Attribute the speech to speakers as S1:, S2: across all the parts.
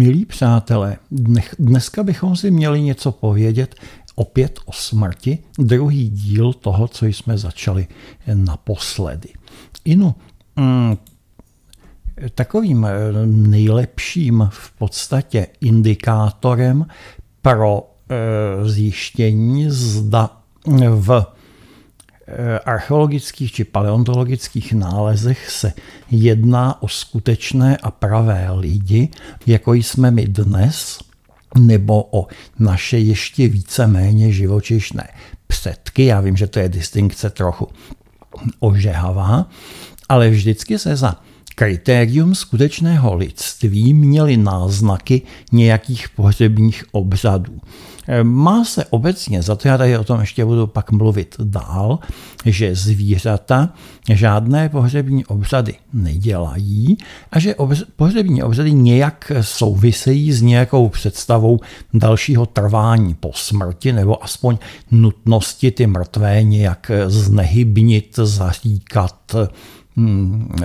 S1: Milí přátelé, dneska bychom si měli něco povědět opět o smrti, druhý díl toho, co jsme začali naposledy. Inu, mm, takovým eh, nejlepším v podstatě indikátorem pro eh, zjištění, zda v archeologických či paleontologických nálezech se jedná o skutečné a pravé lidi, jako jsme my dnes, nebo o naše ještě více-méně živočišné předky. Já vím, že to je distinkce trochu ožehavá, ale vždycky se za kritérium skutečného lidství měly náznaky nějakých pohřebních obřadů. Má se obecně za to, já tady o tom ještě budu pak mluvit dál, že zvířata žádné pohřební obřady nedělají a že pohřební obřady nějak souvisejí s nějakou představou dalšího trvání po smrti nebo aspoň nutnosti ty mrtvé nějak znehybnit, zaříkat,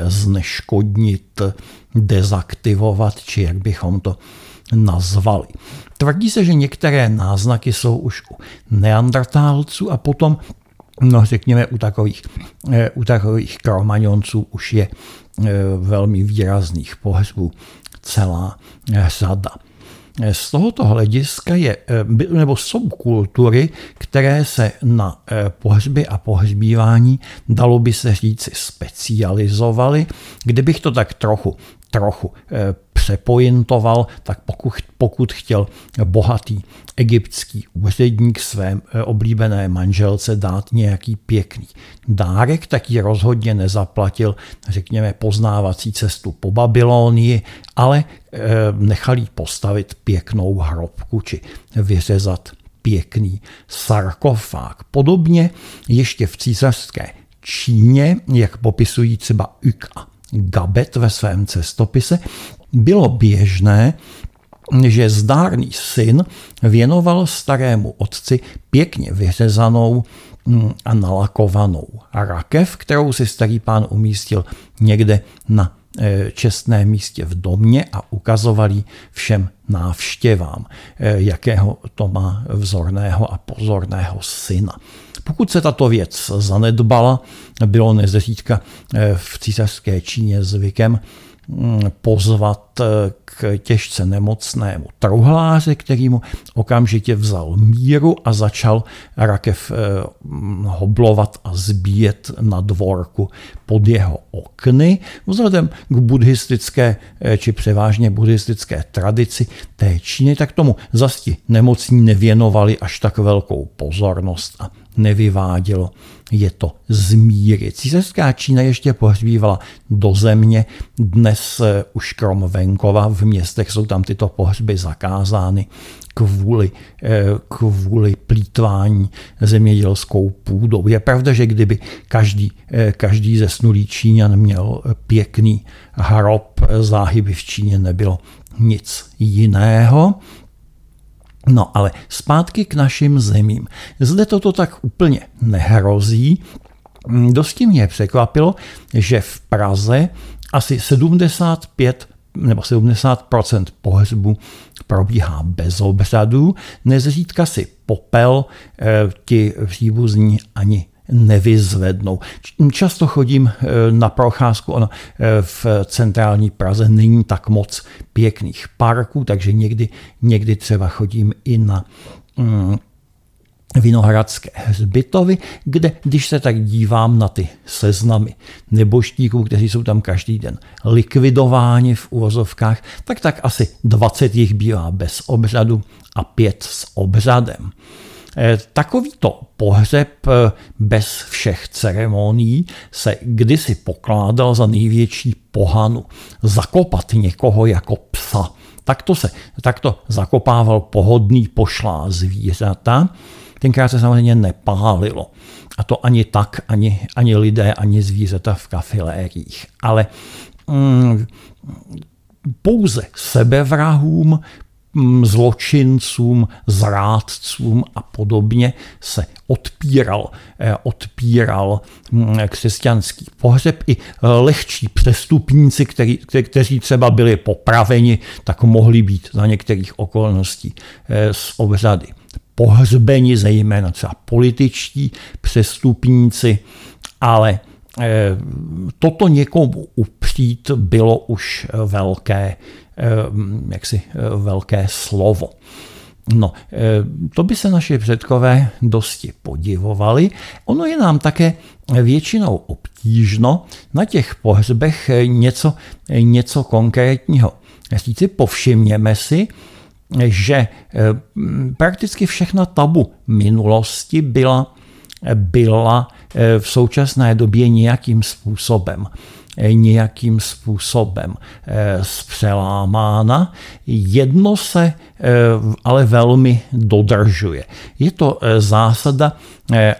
S1: zneškodnit, dezaktivovat, či jak bychom to nazvali. Tvrdí se, že některé náznaky jsou už u neandertálců a potom, no řekněme, u takových, eh, u takových kromagnonců už je eh, velmi výrazných pohřbů celá řada. Z tohoto hlediska je, eh, nebo jsou kultury, které se na pohřby a pohřbívání, dalo by se říci, specializovaly. Kdybych to tak trochu, trochu přepointoval, tak pokud, pokud chtěl bohatý egyptský úředník své eh, oblíbené manželce dát nějaký pěkný dárek, tak ji rozhodně nezaplatil, řekněme, poznávací cestu po Babylonii, ale eh, nechal jí postavit pěknou hrobku či vyřezat pěkný sarkofág. Podobně ještě v císařské Číně, jak popisují třeba Ük a Gabet ve svém cestopise, bylo běžné, že zdárný syn věnoval starému otci pěkně vyřezanou mm, a nalakovanou rakev, kterou si starý pán umístil někde na e, čestném místě v domě a ukazoval ji všem návštěvám, e, jakého to má vzorného a pozorného syna. Pokud se tato věc zanedbala, bylo nezřídka e, v císařské Číně zvykem Mm, pozvat eh, k těžce nemocnému truhláře, který mu okamžitě vzal míru a začal rakev eh, hoblovat a zbíjet na dvorku pod jeho okny. Vzhledem k buddhistické eh, či převážně buddhistické tradici té Číny, tak tomu zasti nemocní nevěnovali až tak velkou pozornost a nevyvádělo je to z míry. Císařská Čína ještě pohřbívala do země, dnes eh, už krom venkova v městech jsou tam tyto pohřby zakázány kvůli, eh, kvůli plítvání zemědělskou půdou. Je pravda, že kdyby každý, eh, každý zesnulý Číňan měl pěkný hrob, záhyby v Číně nebylo nic jiného. No ale zpátky k našim zemím. Zde toto tak úplně nehrozí. Dosti mě překvapilo, že v Praze asi 75 nebo 70% pohřbu probíhá bez obřadů. Nezřídka si popel eh, ti příbuzní ani nevyzvednou. Často chodím eh, na procházku, ono eh, v centrální Praze není tak moc pěkných parků, takže někdy, někdy třeba chodím i na mm, Vinohradské hřbitovy, kde, když se tak dívám na ty seznamy nebožtíků, kteří jsou tam každý den likvidováni v uvozovkách, tak tak asi 20 jich bývá bez obřadu a pět s obřadem. Eh, takovýto pohřeb eh, bez všech ceremonií se kdysi pokládal za největší pohanu. Zakopat někoho jako psa. Takto se takto zakopával pohodný pošlá zvířata. Tenkrát se samozřejmě nepálilo. A to ani tak, ani, ani lidé, ani zvířata v kafilériích. Ale mm, pouze sebevrahům zločincům, zrádcům a podobně se odpíral, eh, odpíral mm, křesťanský pohřeb. I lehčí přestupníci, kteří třeba byli popraveni, tak mohli být za některých okolností z obřady pohřbeni, zejména třeba političtí přestupníci, ale eh, toto někomu upřít bylo už velké, eh, jaksi eh, velké slovo. No, to by se naši předkové dosti podivovali. Ono je nám také většinou obtížno na těch pohřbech něco, něco konkrétního říci. Povšimněme si, že eh, prakticky všechna tabu minulosti byla, byla eh, v současné době nějakým způsobem eh, nějakým způsobem zpřelámána. Jedno se ale velmi dodržuje. Je to zásada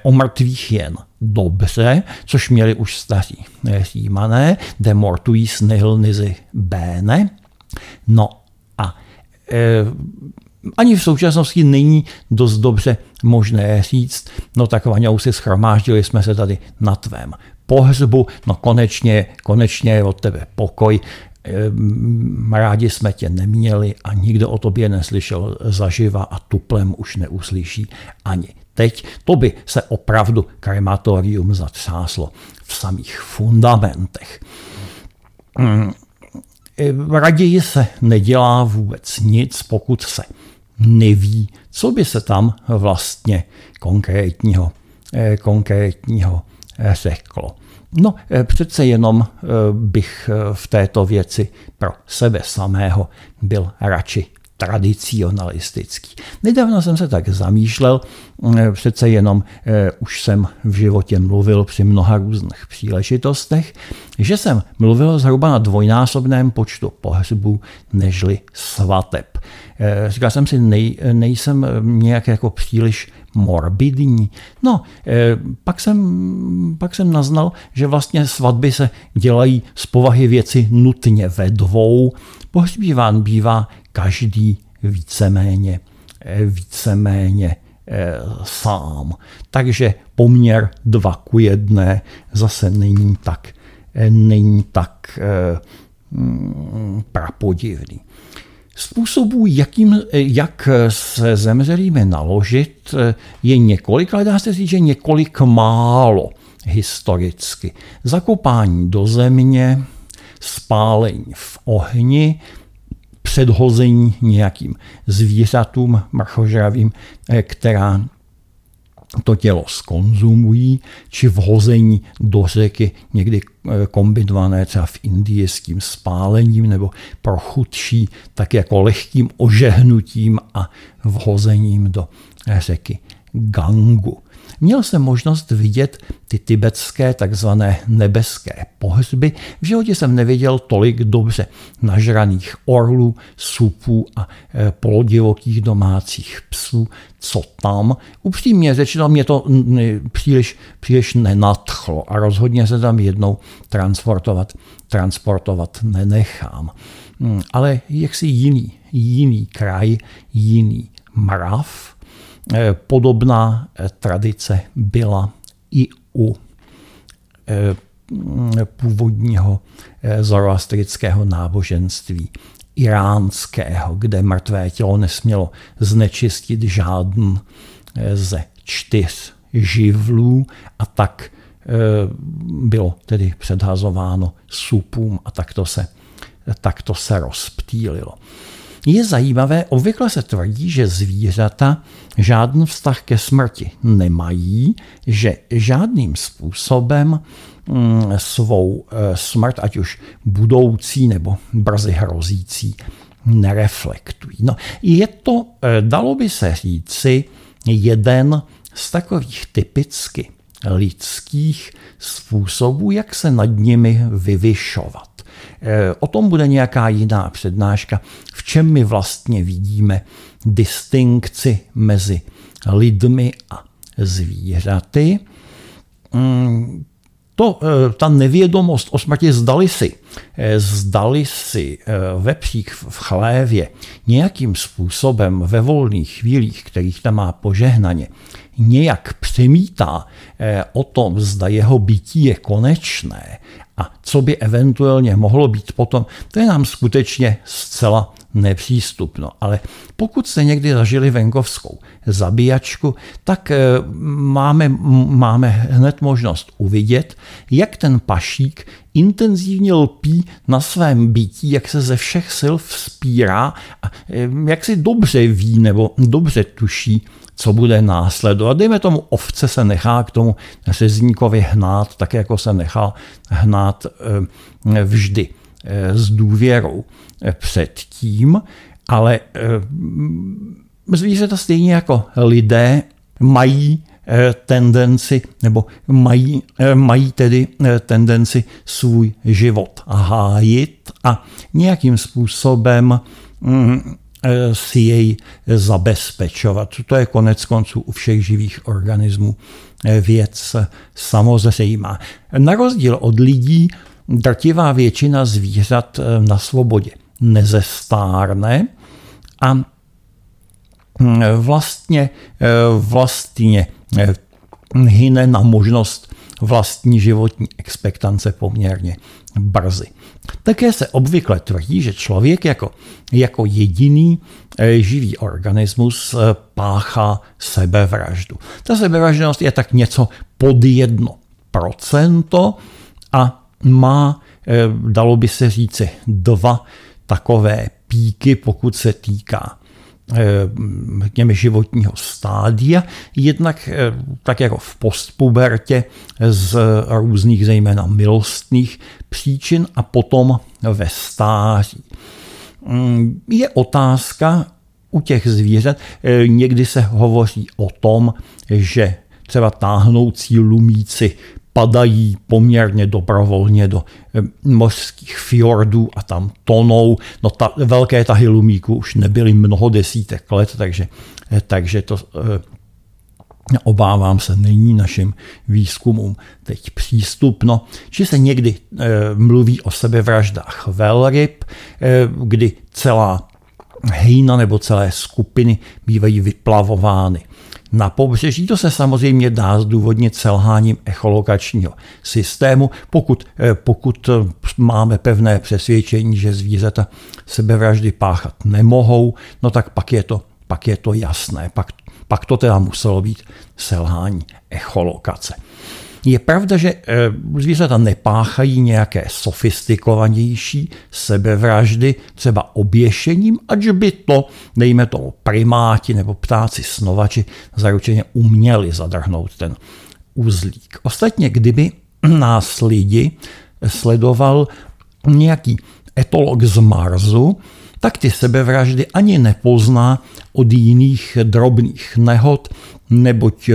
S1: o mrtvých jen dobře, což měli už staří římané, de mortuis nihil nisi bene. No Eh, ani v současnosti není dost dobře možné říct, no tak Vaňou si schromáždili jsme se tady na tvém pohřbu, no konečně, konečně je od tebe pokoj, eh, rádi jsme tě neměli a nikdo o tobě neslyšel zaživa a tuplem už neuslyší ani teď. To by se opravdu krematorium zatřáslo v samých fundamentech. Hmm. Raději se nedělá vůbec nic, pokud se neví, co by se tam vlastně konkrétního, eh, konkrétního řeklo. No, eh, přece jenom bych v této věci pro sebe samého byl radši tradicionalistický. Nedávno jsem se tak zamýšlel, eh, přece jenom eh, už jsem v životě mluvil při mnoha různých příležitostech, že jsem mluvil zhruba na dvojnásobném počtu pohřbů nežli svateb. Eh, říkal jsem si, nej, nejsem nějak jako příliš morbidní. No, pak jsem, pak jsem naznal, že vlastně svatby se dělají z povahy věci nutně ve dvou. Pohřbíván bývá každý víceméně, eh, víceméně eh, sám. Takže poměr dva ku jedné zase není tak, eh, není tak mm, prapodivný. Způsobů, jakým, jak se zemřelými naložit, je několik, ale dá se říct, že několik málo historicky. Zakopání do země, spálení v ohni, předhození nějakým zvířatům mrchožravým, eh, která to tělo skonzumují, či vhození do řeky, někdy eh, kombinované třeba v Indii s tím spálením nebo pro chudší, tak jako lehkým ožehnutím a vhozením do řeky Gangu. Měl jsem možnost vidět ty tibetské takzvané nebeské pohřby. V životě jsem neviděl tolik dobře nažraných orlů, supů a e, polodivokých domácích psů, co tam. Upřímně řečeno, mě to příliš, příliš nenadchlo a rozhodně se tam jednou transportovat, transportovat nenechám. Hmm, ale jaksi jiný, jiný kraj, jiný mrav, podobná eh, tradice byla i u eh, původního zoroastrického náboženství iránského, kde mrtvé tělo nesmělo znečistit žádný ze čtyř živlů a tak bylo tedy předhazováno supům a takto se, takto se rozptýlilo. Je zajímavé, obvykle se tvrdí, že zvířata žádný vztah ke smrti nemají, že žádným způsobem mm, svou eh, smrt, ať už budoucí nebo brzy hrozící, nereflektují. No, je to, eh, dalo by se říci, jeden z takových typicky lidských způsobů, jak se nad nimi vyvyšovat. Eh, o tom bude nějaká jiná přednáška, v čem my vlastně vidíme distinkci mezi lidmi a zvířaty. Mm, to, eh, ta nevědomost o smrti zdali si, eh, zdali si vepřík v chlévě nějakým způsobem ve volných chvílích, kterých tam má požehnaně, nějak přemítá o tom, zda jeho bytí je konečné a co by eventuálně mohlo být potom, to je nám skutečně zcela nepřístupno. Ale pokud jste někdy zažili venkovskou zabíjačku, tak eh, máme, máme hned možnost uvidět, jak ten pašík intenzivně lpí na svém bytí, jak se ze všech sil vzpírá a eh, jak si dobře ví nebo dobře tuší, co bude následovat. Dejme tomu, ovce se nechá k tomu řezníkovi hnát, tak jako se nechá hnát eh, vždy s důvěrou předtím, ale zvířata stejně jako lidé mají eh, tendenci, nebo mají, eh, mají tedy eh, tendenci svůj život hájit a nějakým způsobem mm, si jej zabezpečovat. To je konec konců u všech živých organismů věc samozřejmá. Na rozdíl od lidí drtivá většina zvířat na svobodě nezestárne a vlastně, vlastně hyne na možnost vlastní životní expectance poměrně brzy. Také se obvykle tvrdí, že člověk jako, jako jediný eh, živý organismus eh, páchá sebevraždu. Ta sebevražnost je tak něco pod jedno procento a má, eh, dalo by se říci, dva takové píky, pokud se týká řekněme, životního stádia, jednak eh, tak jako v postpubertě z různých zejména milostných příčin a potom ve stáří. Mm, je otázka u těch zvířat, eh, někdy se hovoří o tom, že třeba táhnoucí lumíci padají poměrně dobrovolně do eh, mořských fjordů a tam tonou. No ta, velké tahy lumíků už nebyly mnoho desítek let, takže, eh, takže to eh, obávám se, není našim výzkumům teď přístupno. Či se někdy mluví o sebevraždách velryb, kdy celá hejna nebo celé skupiny bývají vyplavovány na pobřeží. To se samozřejmě dá zdůvodnit selháním echolokačního systému, pokud, eh, pokud eh, máme pevné přesvědčení, že zvířata sebevraždy páchat nemohou, no tak pak je to, pak je to jasné. Pak, pak to teda muselo být selhání echolokace. Je pravda, že eh, zvířata nepáchají nějaké sofistikovanější sebevraždy, třeba oběšením, ať by to, dejme tomu, primáti nebo ptáci snovači zaručeně uměli zadrhnout ten uzlík. Ostatně, kdyby nás lidi sledoval nějaký etolog z Marsu, tak ty sebevraždy ani nepozná od jiných drobných nehod, neboť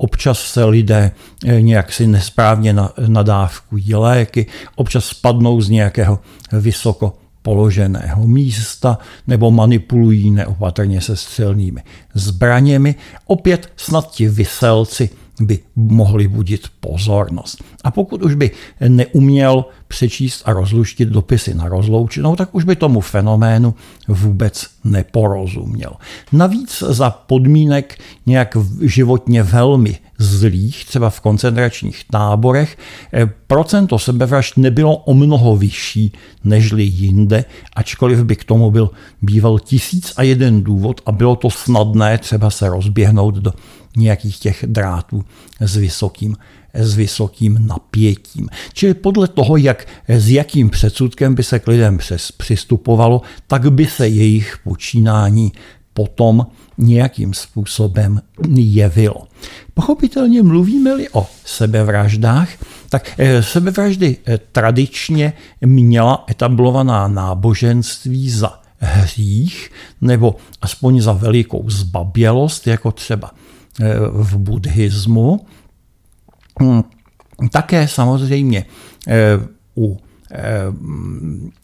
S1: Občas se lidé eh, nějak si nesprávně nadávkují léky, občas spadnou z nějakého vysoko položeného místa nebo manipulují neopatrně se střelnými zbraněmi. Opět snad ti vyselci by mohli budit pozornost. A pokud už by neuměl přečíst a rozluštit dopisy na rozloučenou, tak už by tomu fenoménu vůbec neporozuměl. Navíc za podmínek nějak životně velmi zlých, třeba v koncentračních táborech, eh, procento sebevražd nebylo o mnoho vyšší nežli jinde, ačkoliv by k tomu byl býval tisíc a jeden důvod a bylo to snadné třeba se rozběhnout do nějakých těch drátů s vysokým, s vysokým napětím. Čili podle toho, jak, s jakým předsudkem by se k lidem přes, přistupovalo, tak by se jejich počínání potom nějakým způsobem jevilo. Pochopitelně mluvíme-li o sebevraždách, tak eh, sebevraždy eh, tradičně měla etablovaná náboženství za hřích nebo aspoň za velikou zbabělost, jako třeba Eh, v buddhismu. Hmm, také samozřejmě u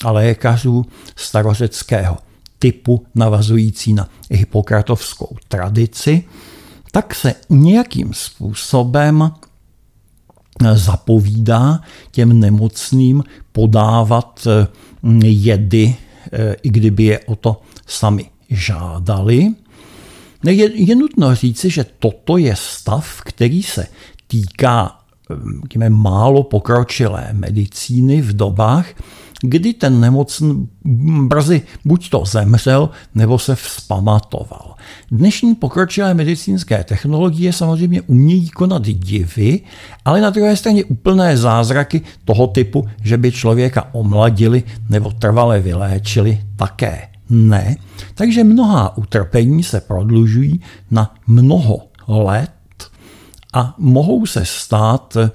S1: lékařů starořeckého typu navazující na hypokratovskou tradici, tak se nějakým způsobem zapovídá těm nemocným podávat jedy, i kdyby je o to sami žádali. Je, je nutno říci, že toto je stav, který se týká málo pokročilé medicíny v dobách, kdy ten nemocný brzy buď to zemřel, nebo se vzpamatoval. Dnešní pokročilé medicínské technologie samozřejmě umějí konat divy, ale na druhé straně úplné zázraky toho typu, že by člověka omladili nebo trvale vyléčili, také ne. Takže mnohá utrpení se prodlužují na mnoho let a mohou se stát eh,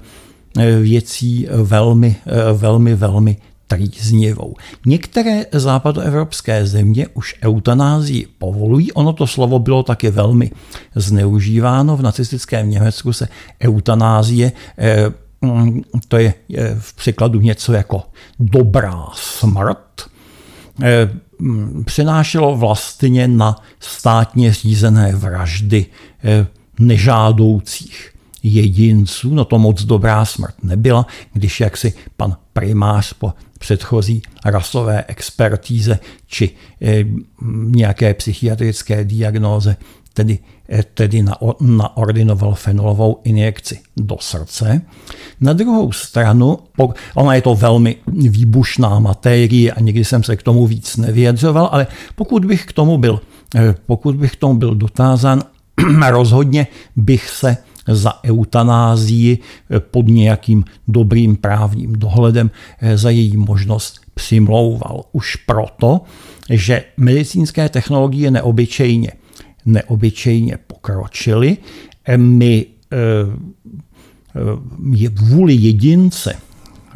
S1: věcí velmi, eh, velmi, velmi trýznivou. Některé západoevropské země už eutanázii povolují. Ono to slovo bylo taky velmi zneužíváno. V nacistickém Německu se eutanázie eh, mm, to je v překladu něco jako dobrá smrt, mm, přenášelo vlastně na státně řízené vraždy nežádoucích jedinců. No to moc dobrá smrt nebyla, když jaksi pan primář po předchozí rasové expertíze či e, nějaké psychiatrické diagnóze tedy, e, tedy na, naordinoval fenolovou injekci do srdce. Na druhou stranu, ona je to velmi výbušná materie a nikdy jsem se k tomu víc nevyjadřoval, ale pokud bych k tomu byl, e, pokud bych k tomu byl dotázán, rozhodně bych se za eutanázii eh, pod nějakým dobrým právním dohledem eh, za její možnost přimlouval. Už proto, že medicínské technologie neobyčejně, neobyčejně pokročily. Eh, my je vůli jedince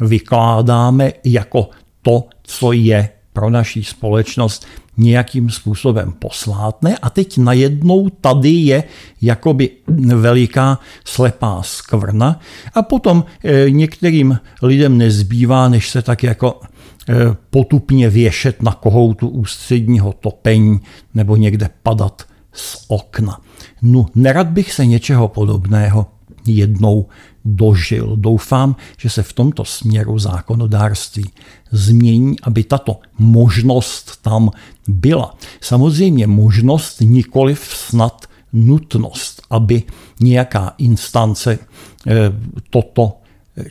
S1: vykládáme jako to, co je pro naší společnost nějakým způsobem poslátné a teď najednou tady je jakoby veliká slepá skvrna a potom eh, některým lidem nezbývá, než se tak jako eh, potupně věšet na kohoutu ústředního topení nebo někde padat z okna. No, nerad bych se něčeho podobného jednou dožil. Doufám, že se v tomto směru zákonodárství změní, aby tato možnost tam byla. Samozřejmě možnost nikoliv snad nutnost, aby nějaká instance eh, toto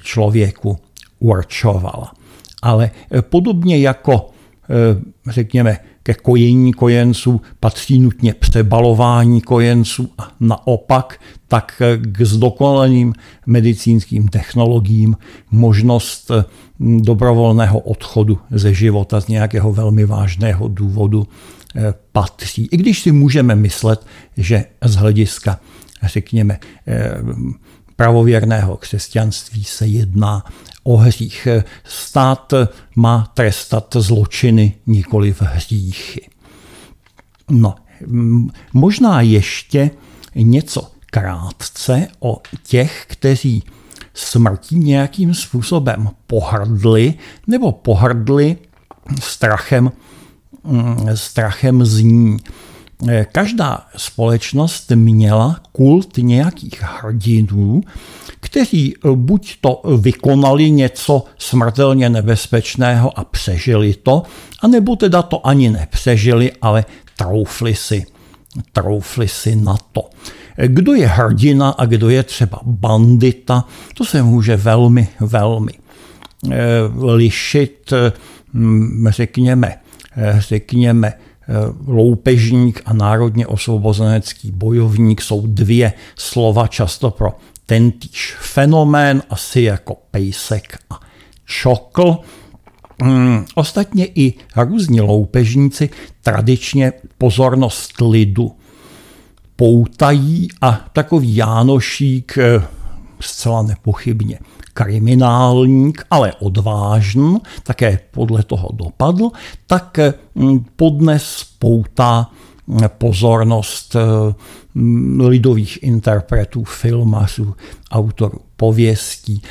S1: člověku určovala. Ale eh, podobně jako řekněme ke kojení kojenců patří nutně přebalování kojenců a naopak, tak k zdokonaleným medicínským technologiím možnost hm, dobrovolného odchodu ze života z nějakého velmi vážného důvodu eh, patří. I když si můžeme myslet, že z hlediska, řekněme, eh, pravověrného křesťanství se jedná o hřích. Stát má trestat zločiny, nikoli v hříchy. No, možná ještě něco krátce o těch, kteří smrtí nějakým způsobem pohrdli nebo pohrdli strachem, strachem z ní. Každá společnost měla kult nějakých hrdinů, kteří buď to vykonali něco smrtelně nebezpečného a přežili to, anebo teda to ani nepřežili, ale troufli si, troufli si na to. Kdo je hrdina a kdo je třeba bandita, to se může velmi, velmi eh, lišit, řekněme, eh, řekněme, Eh, loupežník a národně osvobozenecký bojovník jsou dvě slova často pro tentýž fenomén, asi jako pejsek a čokl. Hmm, ostatně i různí loupežníci tradičně pozornost lidu poutají a takový Jánošík eh, zcela nepochybně kriminálník, ale odvážný, také podle toho dopadl, tak mm, podnes poutá mm, pozornost mm, lidových interpretů, filmařů, autorů pověstí.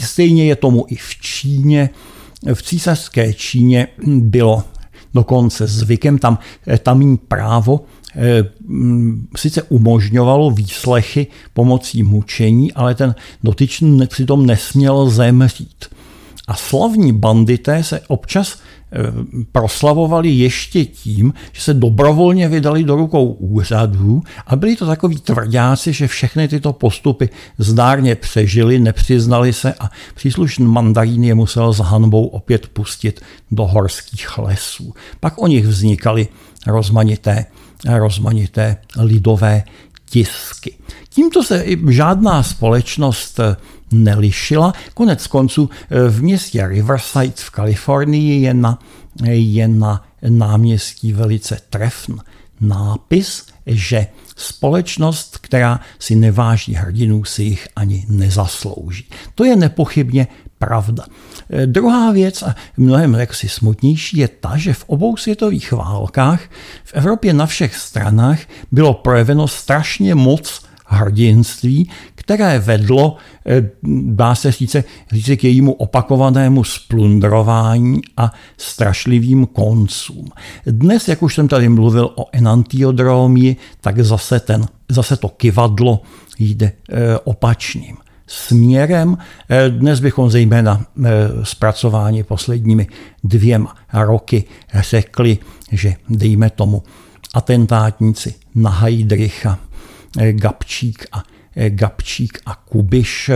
S1: Stejně je tomu i v Číně. V císařské Číně bylo dokonce zvykem, tam tamní právo Eh, sice umožňovalo výslechy pomocí mučení, ale ten dotyčný přitom nesměl zemřít. A slavní bandité se občas proslavovali ještě tím, že se dobrovolně vydali do rukou úřadů a byli to takový tvrdáci, že všechny tyto postupy zdárně přežili, nepřiznali se a příslušný mandarín je musel s hanbou opět pustit do horských lesů. Pak o nich vznikaly rozmanité, rozmanité lidové tisky. Tímto se žádná společnost nelišila. Konec konců eh, v městě Riverside v Kalifornii je na, je na náměstí velice trefn nápis, že společnost, která si neváží hrdinů, si jich ani nezaslouží. To je nepochybně pravda. Eh, druhá věc, a mnohem jaksi smutnější, je ta, že v obou světových válkách v Evropě na všech stranách bylo projeveno strašně moc hrdinství, které vedlo, eh, dá se říct, říct k jejímu opakovanému splundrování a strašlivým koncům. Dnes, jak už jsem tady mluvil o enantiodromii, tak zase, ten, zase to kivadlo jde eh, opačným směrem. Eh, dnes bychom zejména zpracování posledními dvěma roky řekli, že dejme tomu atentátníci na Heidricha, Gabčík a Gabčík a Kubiš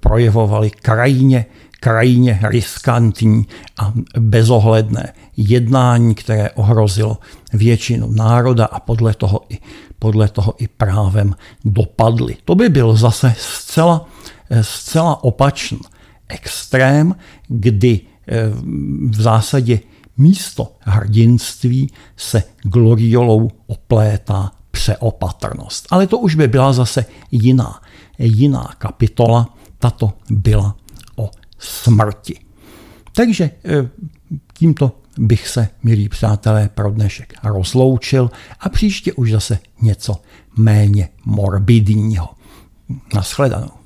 S1: projevovali krajně, krajně riskantní a bezohledné jednání, které ohrozilo většinu národa a podle toho i, podle toho i právem dopadly. To by byl zase zcela, zcela opačný extrém, kdy eh, v zásadě místo hrdinství se gloriolou oplétá přeopatrnost. Ale to už by byla zase jiná, jiná kapitola. Tato byla smrti. Takže eh, tímto bych se, milí přátelé, pro dnešek rozloučil a příště už zase něco méně morbidního. Naschledanou.